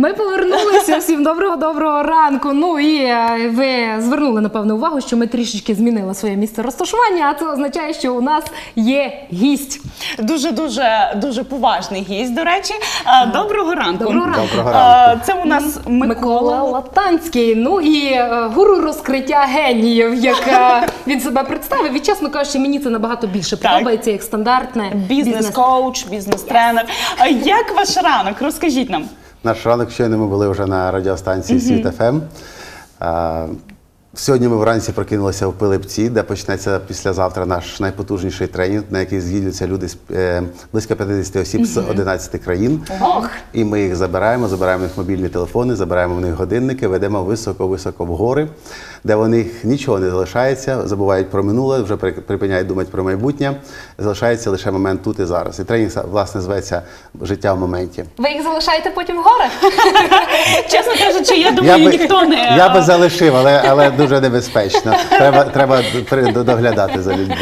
Ми повернулися всім доброго доброго ранку. Ну і е, ви звернули напевно увагу, що ми трішечки змінили своє місце розташування, а це означає, що у нас є гість. Дуже дуже дуже поважний гість. До речі, Е, доброго ранку. Доброго ранку. Доброго Е, ранку. Це у нас Микола Микола. Латанський. Ну і е, гуру розкриття геніїв, як е, він себе представив. І чесно кажучи, мені це набагато більше Так. подобається як стандартне Бізнес-коуч, бізнес-тренер. А Як ваш ранок? Розкажіть нам. Наш ранок щойно ми були вже на радіостанції Світ ФМ. Сьогодні ми вранці прокинулися в Пилипці, де почнеться післязавтра наш найпотужніший тренінг, на який з'їдуться люди з е, близько 50 осіб з 11 країн. Ох. І ми їх забираємо, забираємо них мобільні телефони, забираємо в них годинники, ведемо високо-високо в гори, де у них нічого не залишається, забувають про минуле, вже припиняють думати про майбутнє. Залишається лише момент тут і зараз. І тренінг власне зветься життя в моменті. Ви їх залишаєте потім в горах? Чесно кажучи, я думаю, ніхто не я би залишив, але, але дуже небезпечно. Треба, треба доглядати за людьми.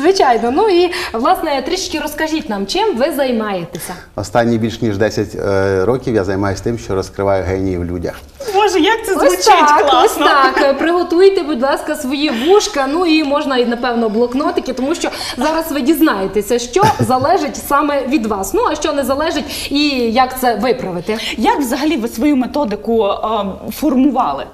Звичайно. Ну і власне трішечки розкажіть нам, чим ви займаєтеся. Останні більш ніж 10 е, років я займаюся тим, що розкриваю генії в людях. Боже, як це Ось звучить так, класно. ось так. Приготуйте, будь ласка, свої вушка. Ну і можна і напевно блокнотики, тому що зараз ви дізнаєтеся, що залежить саме від вас. Ну а що не залежить, і як це виправити. Як взагалі ви свою методику е, формували?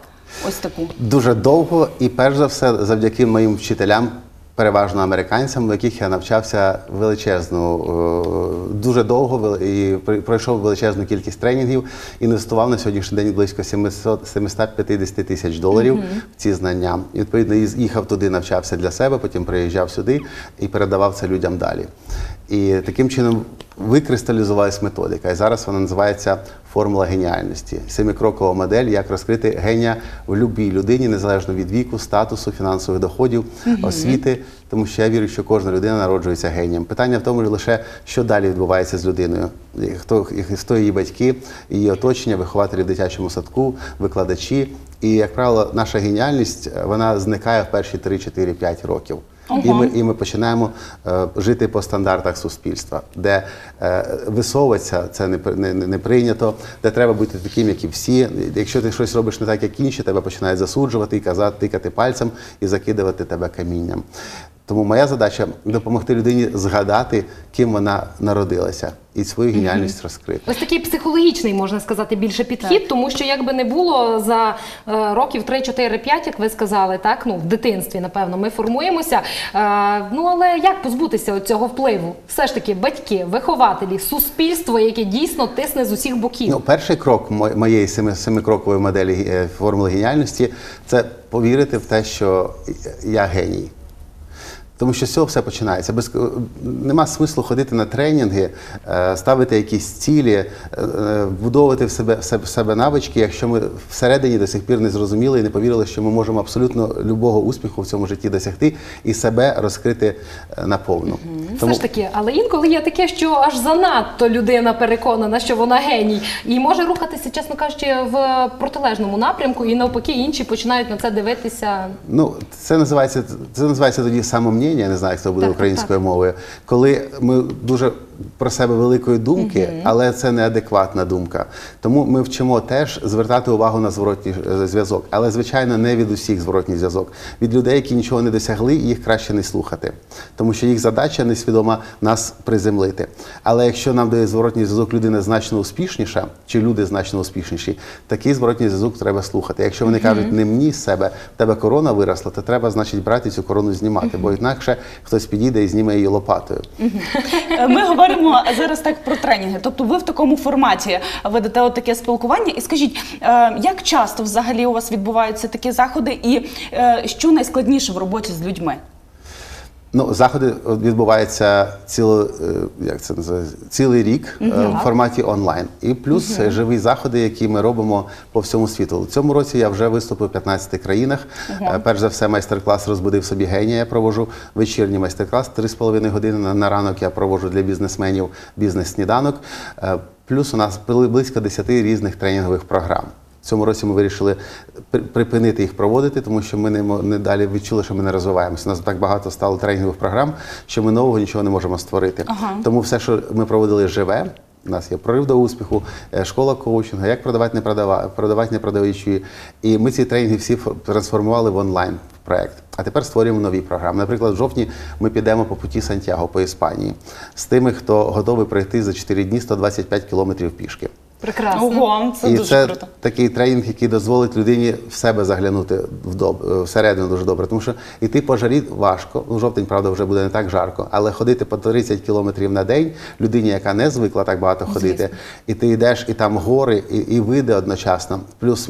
Ось таку. Дуже довго і перш за все завдяки моїм вчителям. Переважно американцям, у яких я навчався величезну, е, дуже довго і пройшов величезну кількість тренінгів, інвестував на сьогоднішній день близько 700, 750 тисяч доларів в ці знання. І відповідно їхав туди, навчався для себе, потім приїжджав сюди і передавав це людям далі. І таким чином викристалізувалась методика. І зараз вона називається формула геніальності. Семикрокова модель, як розкрити генія в будь-якій людині, незалежно від віку, статусу, фінансових доходів, освіти. Тому що я вірю, що кожна людина народжується генієм. Питання в тому ж лише, що далі відбувається з людиною, хто, хто її батьки, її оточення, вихователі в дитячому садку, викладачі. І, як правило, наша геніальність е, вона зникає в перші 3, 4, 5 років. І ми, і ми починаємо е, жити по стандартах суспільства, де е, висовуватися це не, не не прийнято, де треба бути таким, як і всі. Якщо ти щось робиш не так, як інші, тебе починають засуджувати і казати, тикати пальцем і закидувати тебе камінням. Тому моя задача допомогти людині згадати, ким вона народилася, і свою геніальність розкрити. Ось такий психологічний, можна сказати, більше підхід, тому що як би не було за е, років 3, 4, 5, як ви сказали, так ну в дитинстві, напевно, ми формуємося. Е, ну але як позбутися цього впливу? Все ж таки, батьки, вихователі, суспільство, яке дійсно тисне з усіх боків. Ну, перший крок мо- моєї семи, семикрокової моделі е, формули геніальності це повірити в те, що я геній. Тому що з цього все починається. Без нема смислу ходити на тренінги, е, ставити якісь цілі, е, е, вбудовувати в себе в себе, навички, якщо ми всередині до сих пір не зрозуміли і не повірили, що ми можемо абсолютно любого успіху в цьому житті досягти і себе розкрити е, наповну. Все ж таки, але інколи є таке, що аж занадто людина переконана, що вона геній, і може рухатися, чесно кажучи, в протилежному напрямку, і навпаки, інші починають на це дивитися. Ну, це називається це називається тоді самомніння, я не знаю, як це буде Так, українською мовою. Коли ми дуже про себе великої думки, але це неадекватна думка. Тому ми вчимо теж звертати увагу на зворотній е, зв'язок. Але, звичайно, не від усіх зворотній зв'язок. Від людей, які нічого не досягли, їх краще не слухати. Тому що їх задача несвідома нас приземлити. Але якщо нам дає зворотній зв'язок людина значно успішніша, чи люди значно успішніші, такий зворотній зв'язок треба слухати. Якщо вони кажуть, не мені з себе, в тебе корона виросла, то треба, значить, брати цю корону знімати, бо інакше хтось підійде і зніме її лопатою. Е, Ми говоримо зараз так про тренінги. Тобто ви в такому форматі ведете от таке спілкування. І скажіть, е, як часто взагалі у вас відбуваються такі заходи, і е, що найскладніше в роботі з людьми? Ну, заходи відбуваються ціло, е, як це називається, цілий рік е, в форматі онлайн. І плюс е, живі заходи, які ми робимо по всьому світу. У цьому році я вже виступив в 15 країнах. Е, Перш за все, майстер-клас розбудив собі генія. Я провожу вечірній майстер-клас 3,5 години на, ранок. Я проводжу для бізнесменів бізнес-сніданок. Плюс у нас близько 10 різних тренінгових програм. В цьому році ми вирішили припинити їх проводити, тому що ми не, не далі відчули, що ми не розвиваємося. У нас так багато стало тренінгових програм, що ми нового нічого не можемо створити. Тому все, що ми проводили живе. У нас є прорив до успіху, е, школа коучингу, як продавати, не продавати, продавати, не продаючи. І ми ці тренінги всі трансформували в онлайн проект. А тепер створюємо нові програми. Наприклад, в жовтні ми підемо по путі Сантьяго по Іспанії з тими, хто готовий пройти за 4 дні 125 кілометрів пішки. Прекрасно. Ого, це і дуже це круто. такий тренінг, який дозволить людині в себе заглянути в доб- всередину дуже добре. Тому що йти по жарі важко. Ну, жовтень, правда, вже буде не так жарко, але ходити по 30 кілометрів на день людині, яка не звикла так багато ходити, і ти йдеш, і там гори, і, і види одночасно. Плюс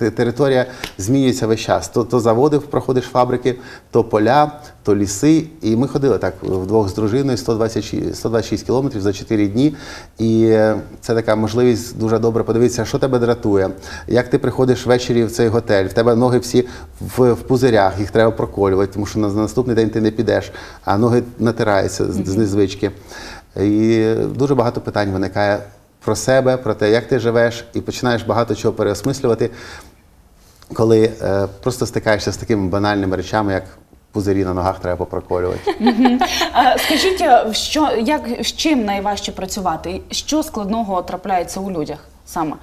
територія змінюється весь час. То, то заводи проходиш фабрики, то поля, то ліси. І ми ходили так вдвох з дружиною 126, 126 кілометрів за 4 дні. І це така можливість дуже добре подивитися, що тебе дратує, як ти приходиш ввечері в цей готель, в тебе ноги всі в, в пузирях, їх треба проколювати, тому що на, на наступний день ти не підеш, а ноги натираються з, з незвички. І дуже багато питань виникає про себе, про те, як ти живеш, і починаєш багато чого переосмислювати, коли е, просто стикаєшся з такими банальними речами, як пузирі на ногах треба попроколювати. Скажіть, що, як, з чим найважче працювати? Що складного трапляється у людях саме?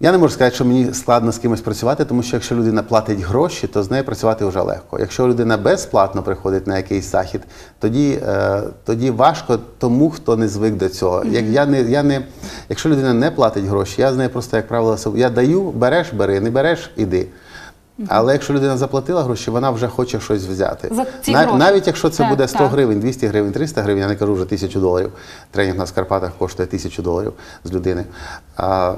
Я не можу сказати, що мені складно з кимось працювати, тому що якщо людина платить гроші, то з нею працювати вже легко. Якщо людина безплатно приходить на якийсь захід, тоді, е, тоді важко тому, хто не звик до цього. Як я не, я не, якщо людина не платить гроші, я з нею просто, як правило, я даю, береш, бери, не береш, іди. Але якщо людина заплатила гроші, вона вже хоче щось взяти. За ці На- гроші. навіть якщо це Так, буде 100 так. гривень, 200 гривень, 300 гривень, я не кажу вже 1000 доларів. Тренінг на Скарпатах коштує 1000 доларів з людини. А,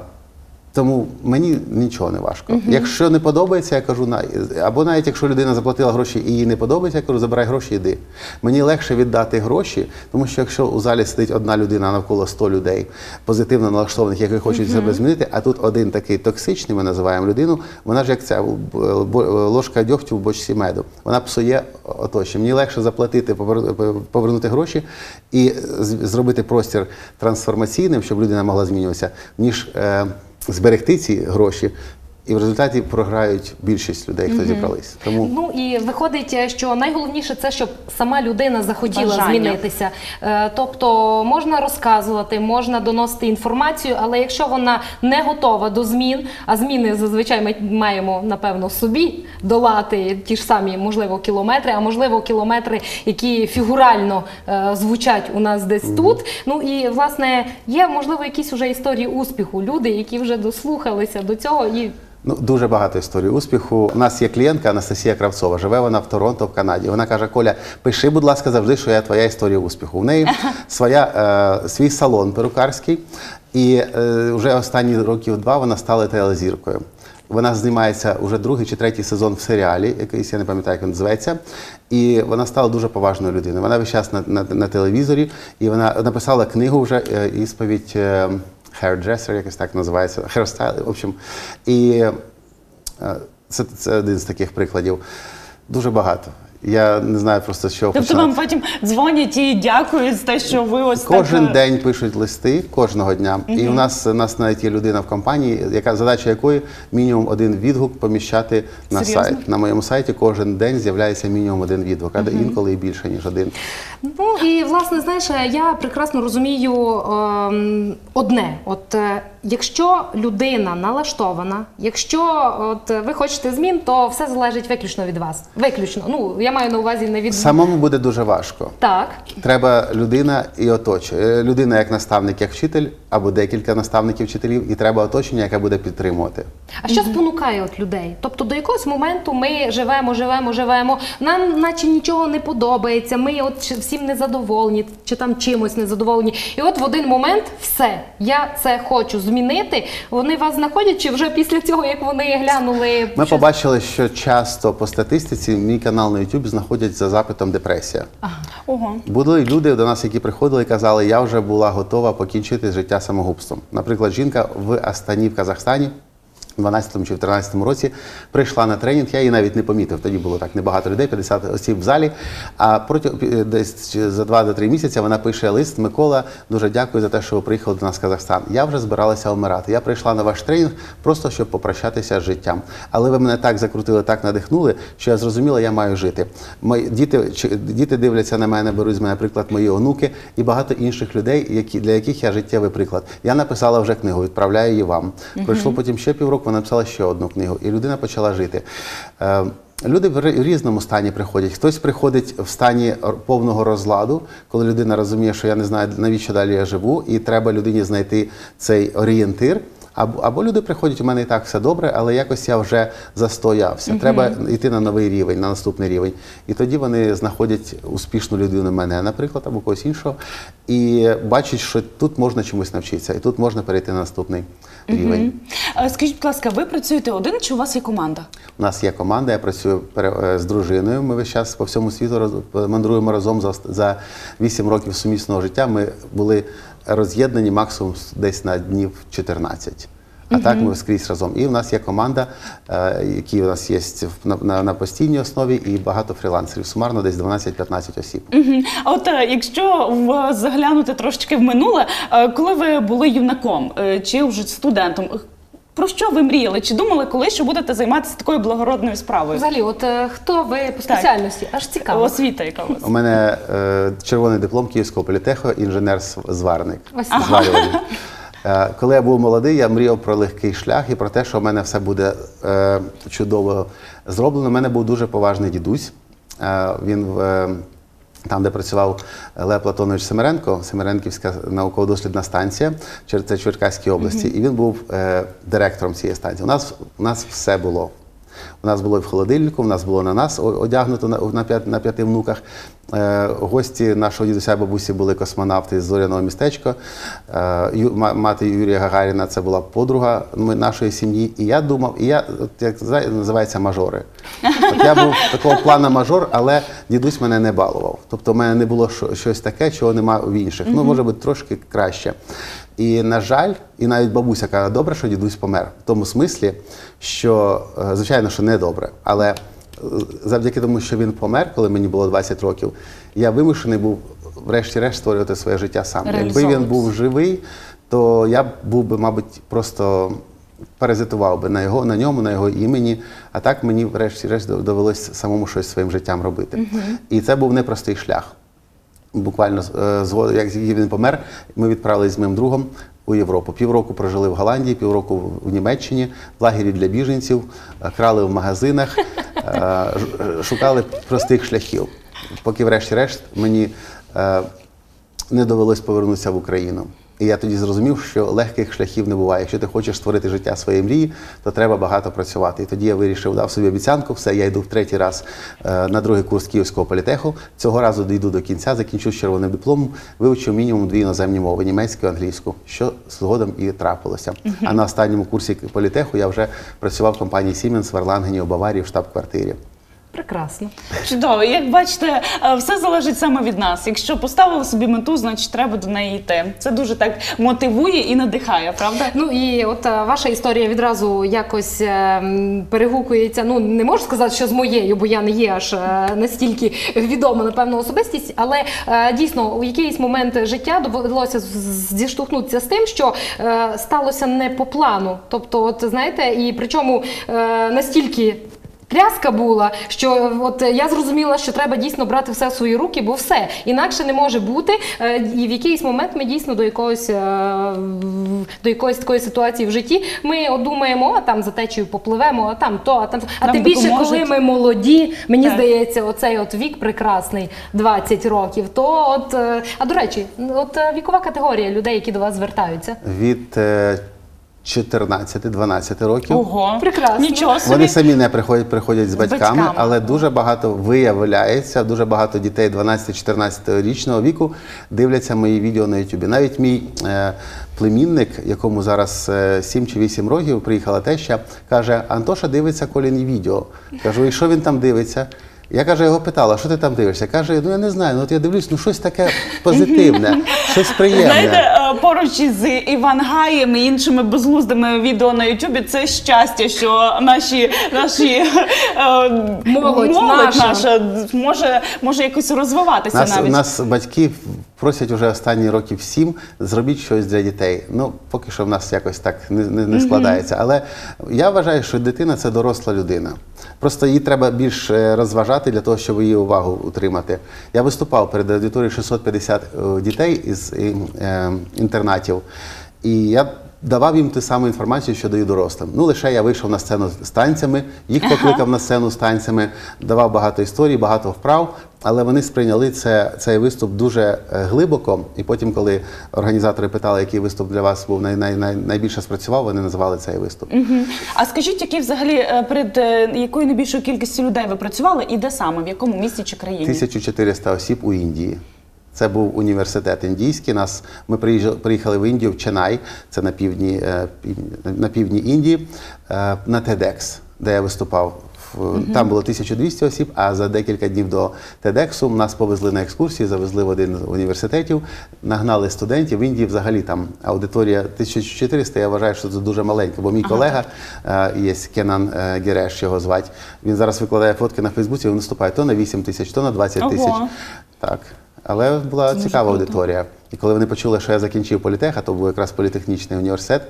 тому мені нічого не важко. Якщо не подобається, я кажу, на- або навіть якщо людина заплатила гроші і їй не подобається, я кажу, забирай гроші, йди. Мені легше віддати гроші, тому що якщо у залі сидить одна людина навколо 100 людей, позитивно налаштованих, які хочуть себе змінити, а тут один такий токсичний, ми називаємо людину, вона ж як ця ложка дьогтю в бочці меду. Вона псує оточення. Мені легше заплатити, повернути гроші і зробити простір трансформаційним, щоб людина могла змінюватися, ніж е, зберегти ці гроші. І в результаті програють більшість людей, хто зібрались. Тому Ну і виходить, що найголовніше це, щоб сама людина захотіла Бажання. змінитися. Е, Тобто можна розказувати, можна доносити інформацію, але якщо вона не готова до змін, а зміни зазвичай ми маємо напевно собі долати ті ж самі, можливо, кілометри, а можливо, кілометри, які фігурально е, звучать у нас десь тут. Ну і власне є можливо якісь уже історії успіху. Люди, які вже дослухалися до цього і. Ну, дуже багато історій успіху. У нас є клієнтка Анастасія Кравцова. Живе вона в Торонто, в Канаді. Вона каже: Коля, пиши, будь ласка, завжди, що я твоя історія успіху. У неї своя, е, свій салон перукарський, і е, вже останні років два вона стала телезіркою. Вона знімається вже другий чи третій сезон в серіалі, якийсь я не пам'ятаю, як він зветься. І вона стала дуже поважною людиною. Вона весь час на, на, на телевізорі, і вона написала книгу вже е, ісповідь. е, hairdresser, якось так називається, hairstyle, в общем. І е, це, це один з таких прикладів. Дуже багато. Я не знаю просто з чого Тобто починати. вам потім дзвонять і дякують за те, що ви ось Кожен так... е, день пишуть листи кожного дня. І у нас, у нас навіть є людина в компанії, яка задача якої мінімум один відгук поміщати на Серйозно? сайт. На моєму сайті кожен день з'являється мінімум один відгук, а інколи і більше ніж один. Ну і власне, знаєш, я прекрасно розумію ем, одне: от е, якщо людина налаштована, якщо от ви хочете змін, то все залежить виключно від вас. Виключно. Ну я маю на увазі не від Самому буде дуже важко. так. Треба людина і оточує. Людина як наставник, як вчитель, або декілька наставників вчителів, і треба оточення, яке буде підтримувати. А що спонукає от людей? Тобто до якогось моменту ми живемо, живемо, живемо. Нам наче нічого не подобається. Ми от всім незадоволені, чи там чимось незадоволені. І от в один момент все, я це хочу змінити. Змінити, вони вас знаходять чи вже після цього, як вони глянули? Ми що- побачили, що часто по статистиці мій канал на YouTube знаходять за запитом депресія. Ого. Були люди до нас, які приходили і казали, я вже була готова покінчити життя самогубством. Наприклад, жінка в Астані в Казахстані. У 12 чи в 13 році прийшла на тренінг, я її навіть не помітив. Тоді було так небагато людей, 50 осіб в залі. А протягом десь за 2-3 місяці вона пише лист Микола. Дуже дякую за те, що ви приїхали до нас в Казахстан. Я вже збиралася вмирати. Я прийшла на ваш тренінг просто щоб попрощатися з життям. Але ви мене так закрутили, так надихнули, що я зрозуміла, я маю жити. Мої діти діти дивляться на мене, беруть з мене приклад мої онуки і багато інших людей, які для яких я життєвий приклад. Я написала вже книгу, відправляю її вам. Пройшло потім ще півроку, вона написала ще одну книгу, і людина почала жити. Е, Люди в різному стані приходять. Хтось приходить в стані повного розладу, коли людина розуміє, що я не знаю, навіщо далі я живу, і треба людині знайти цей орієнтир. Або, або люди приходять, у мене і так все добре, але якось я вже застоявся. Треба йти на новий рівень, на наступний рівень. І тоді вони знаходять успішну людину мене, наприклад, або когось іншого, і бачать, що тут можна чомусь навчитися, і тут можна перейти на наступний рівень. Е, Скажіть, будь ласка, ви працюєте один чи у вас є команда? У нас є команда, я працюю е, з дружиною. Ми весь час по всьому світу роз- мандруємо разом за, за 8 років сумісного життя. Ми були роз'єднані максимум десь на днів 14. А так ми скрізь разом. І в нас є команда, е, які у нас є на, на, на постійній основі, і багато фрілансерів. Сумарно десь 12-15 осіб. А от е, якщо в- заглянути трошечки в минуле, е, коли ви були юнаком чи вже студентом, про що ви мріяли? Чи думали коли, що будете займатися такою благородною справою? Взагалі, от е, хто ви по спеціальності? Аж цікаво. Освіта, яка у вас? У мене е, червоний диплом Київського політеху, інженер-зварник. Ось так. Зварювальник. Е, Коли я був молодий, я мріяв про легкий шлях і про те, що в мене все буде е, чудово зроблено. У мене був дуже поважний дідусь. Е, він в. е, там, де працював Лев Платонович Семеренко, Семеренківська науково-дослідна станція, це Черкаській області, і він був е, директором цієї станції. У нас, у нас все було. У нас було і в холодильнику, у нас було на нас одягнуто на, на, на п'яти внуках. Е, гості нашого дідуся бабусі були космонавти з зоряного містечка. Е, Ю- мати Юрія Гагаріна це була подруга нашої сім'ї. І я думав, і я, от як називається мажори. От я був такого плану мажор, але дідусь мене не балував. Тобто в мене не було щось таке, чого немає в інших. Ну, може бути, трошки краще. І, на жаль, і навіть бабуся каже, добре, що дідусь помер. В тому смислі, що, е, звичайно, що не добре, але е, завдяки тому, що він помер, коли мені було 20 років, я вимушений був, врешті-решт, створювати своє життя сам. Якби він був живий, то я б був би, мабуть, просто паразитував би на його, на ньому, на його імені. А так мені, врешті-решт, довелося самому щось своїм життям робити. І це був непростий шлях. Буквально е, як він помер, ми відправилися з моїм другом у Європу. Півроку прожили в Голландії, півроку в- Німеччині, в лагері для біженців, е, крали в магазинах, е, шукали простих шляхів. Поки, врешті-решт, мені не довелось повернутися в Україну. І я тоді зрозумів, що легких шляхів не буває. Якщо ти хочеш створити життя своєї мрії, то треба багато працювати. І тоді я вирішив, дав собі обіцянку, все, я йду в третій раз е, на другий курс Київського політеху. Цього разу дійду до кінця, закінчу з червоним дипломом, вивчу мінімум дві іноземні мови німецьку і англійську, що згодом і трапилося. А на останньому курсі політеху я вже працював в компанії Siemens в Ерлангені у Баварії в штаб-квартирі. Прекрасно. Чудово, як бачите, е, все залежить саме від нас. Якщо поставили собі мету, значить треба до неї йти. Це дуже так мотивує і надихає, правда? Ну і от е, ваша історія відразу якось е, перегукується. Ну не можу сказати, що з моєю, бо я не є аж е, настільки відома, напевно, особистість, але е, дійсно у якийсь момент життя довелося з- з- зіштовхнутися з тим, що е, сталося не по плану. Тобто, от знаєте, і причому е, настільки. Тряска була, що от я зрозуміла, що треба дійсно брати все в свої руки, бо все інакше не може бути. Е, І в якийсь момент ми дійсно до якогось е, до якоїсь такої ситуації в житті ми думаємо, а там за течією попливемо, а там то, а там. А Нам тим більше, допоможуть. коли ми молоді, мені Так. здається, оцей от вік прекрасний 20 років. То от е, а до речі, от е, вікова категорія людей, які до вас звертаються. Від е, 14-12 років. Ого, Прекрасно. Нічого собі. Вони самі не приходять, приходять з З батьками, батьками. але дуже багато виявляється, дуже багато дітей 12-14 річного віку дивляться мої відео на Ютубі. Навіть мій е, племінник, якому зараз е, 7 чи 8 років, приїхала теща, каже: Антоша дивиться коліні відео. Кажу, і що він там дивиться? Я каже, його питала, що ти там дивишся? Каже, ну я не знаю, ну от я дивлюсь, ну щось таке позитивне, щось приємне. Поруч із Іван Гаєм і іншими безглуздими відео на Ютубі це щастя, що наші наші е, Молодь наша. може, може якось розвиватися Нас, навіть. нас батьки просять уже останні років сім зробіть щось для дітей. Ну, поки що в нас якось так не, не, не складається. Але я вважаю, що дитина це доросла людина. Просто її треба більш е, розважати для того, щоб її увагу утримати. Я виступав перед аудиторією 650 е, дітей із е, інтернатів, і я давав їм ту саму інформацію, що даю дорослим. Ну, лише я вийшов на сцену з танцями, їх покликав на сцену з танцями, давав багато історій, багато вправ. Але вони сприйняли це, цей виступ дуже е, глибоко. І потім, коли організатори питали, який виступ для вас був най, най, най, найбільше спрацював, вони називали цей виступ. Мгм. А скажіть, які взагалі е, перед е, якою найбільшою кількістю людей ви працювали і де саме, в якому місті чи країні? 1400 осіб у Індії. Це був університет індійський. Нас ми приїжджали- приїхали в Індію в Ченай, це на півдні, пів- на півдні Індії, на TEDx, де я виступав. В- Там було 1200 осіб, а за декілька днів до TEDx нас повезли на екскурсії, завезли в один з університетів, нагнали студентів. В Індії взагалі там аудиторія 1400, я вважаю, що це дуже маленька, бо мій колега е, є Кенан е, Гереш, його звати. Він зараз викладає фотки на Фейсбуці, він виступає то на 8 тисяч, то на 20 тисяч. Так. Але була цікава аудиторія. І коли вони почули, що я закінчив політех, а то був якраз політехнічний університет,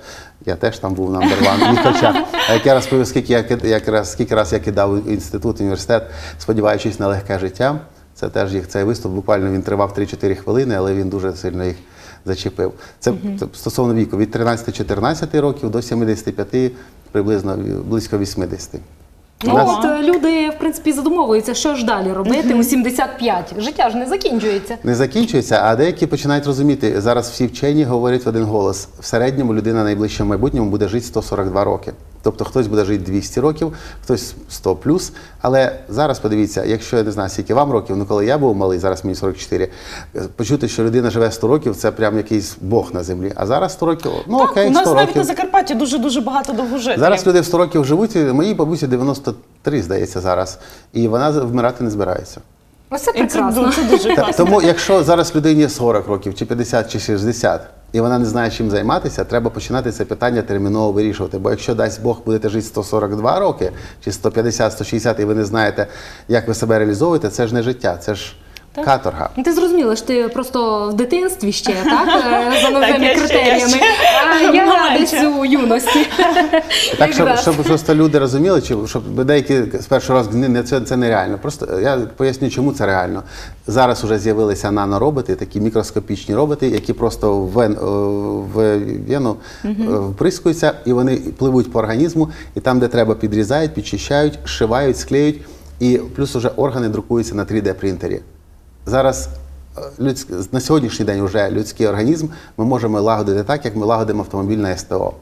я теж там був номер ван в. А як я розповів, скільки я якраз скільки раз я кидав інститут, університет, сподіваючись на легке життя. Це теж їх цей виступ. Буквально він тривав 3-4 хвилини, але він дуже сильно їх зачепив. Це це стосовно віку від 13-14 років до 75, приблизно близько 80. Ну нас- от е, люди, в принципі, задумовуються, що ж далі робити у 75. Життя ж не закінчується. не закінчується, а деякі починають розуміти. Зараз всі вчені говорять в один голос: в середньому людина найближчому майбутньому буде жити 142 роки. Тобто хтось буде жити 200 років, хтось 100 плюс. Але зараз подивіться, якщо я не знаю, скільки вам років, ну коли я був малий, зараз мені 44, е, почути, що людина живе 100 років, це прям якийсь Бог на землі. А зараз 100 років, ну Так, окей, у нас 100 навіть на Закарпатті дуже дуже багато довгожителів. Зараз люди в 100 років живуть, моїй бабусі 93, здається, зараз. І вона вмирати не збирається. Ось це І це, прекрасно. це дуже класно. Тому, якщо зараз людині 40 років, чи 50, чи 60, і вона не знає, чим займатися, треба починати це питання терміново вирішувати. Бо якщо дасть Бог будете жити 142 роки, чи 150, 160, і ви не знаєте, як ви себе реалізовуєте, це ж не життя, це ж каторга. Ну, Ти зрозуміла, що ти просто в дитинстві ще, так? е, За новими критеріями. я А я десь у юності. Так, щоб, щоб просто люди розуміли, чи щоб деякі з першого разу не, це, це нереально. Просто я поясню, чому це реально. Зараз вже з'явилися нанороботи, такі мікроскопічні роботи, які просто в, вен, е, в вену е, вприскуються, і вони пливуть по організму, і там, де треба, підрізають, підчищають, шивають, склеють, і плюс вже органи друкуються на 3D принтері. Зараз е, людськ... на сьогоднішній день вже людський організм ми можемо лагодити так, як ми лагодимо автомобіль на СТО.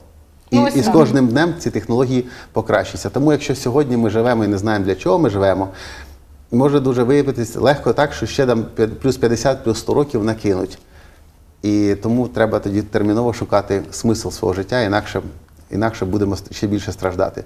І, Ну, і з кожним днем ці технології покращуються. Тому якщо сьогодні ми живемо і не знаємо, для чого ми живемо, може дуже виявитись легко так, що ще там плюс 50, плюс 100 років накинуть. І тому треба тоді терміново шукати смисл свого життя, інакше, інакше будемо ще більше страждати.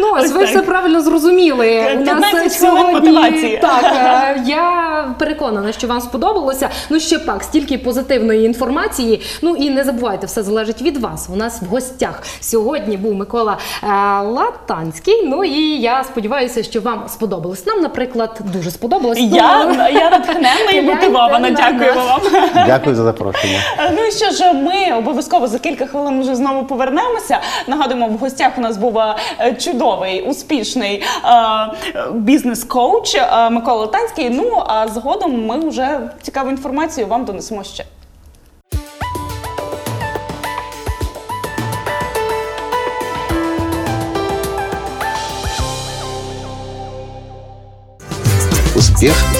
Ну, ось ви так. все правильно зрозуміли. У нас сьогодні так. е, Я переконана, що вам сподобалося. Ну ще пак, стільки позитивної інформації. Ну і не забувайте, все залежить від вас. У нас в гостях сьогодні був Микола е, Латанський. Ну і я сподіваюся, що вам сподобалось. Нам, наприклад, дуже сподобалось. Я, я натхненна і мотивована. на Дякуємо вам. Дякую за запрошення. Ну і що ж, ми обов'язково за кілька хвилин вже знову повернемося. Нагадуємо, в гостях у нас був е, чудовий, успішний е, бізнес-коуч е, Микола Танський. Ну а згодом ми вже цікаву інформацію вам донесемо ще. Успех.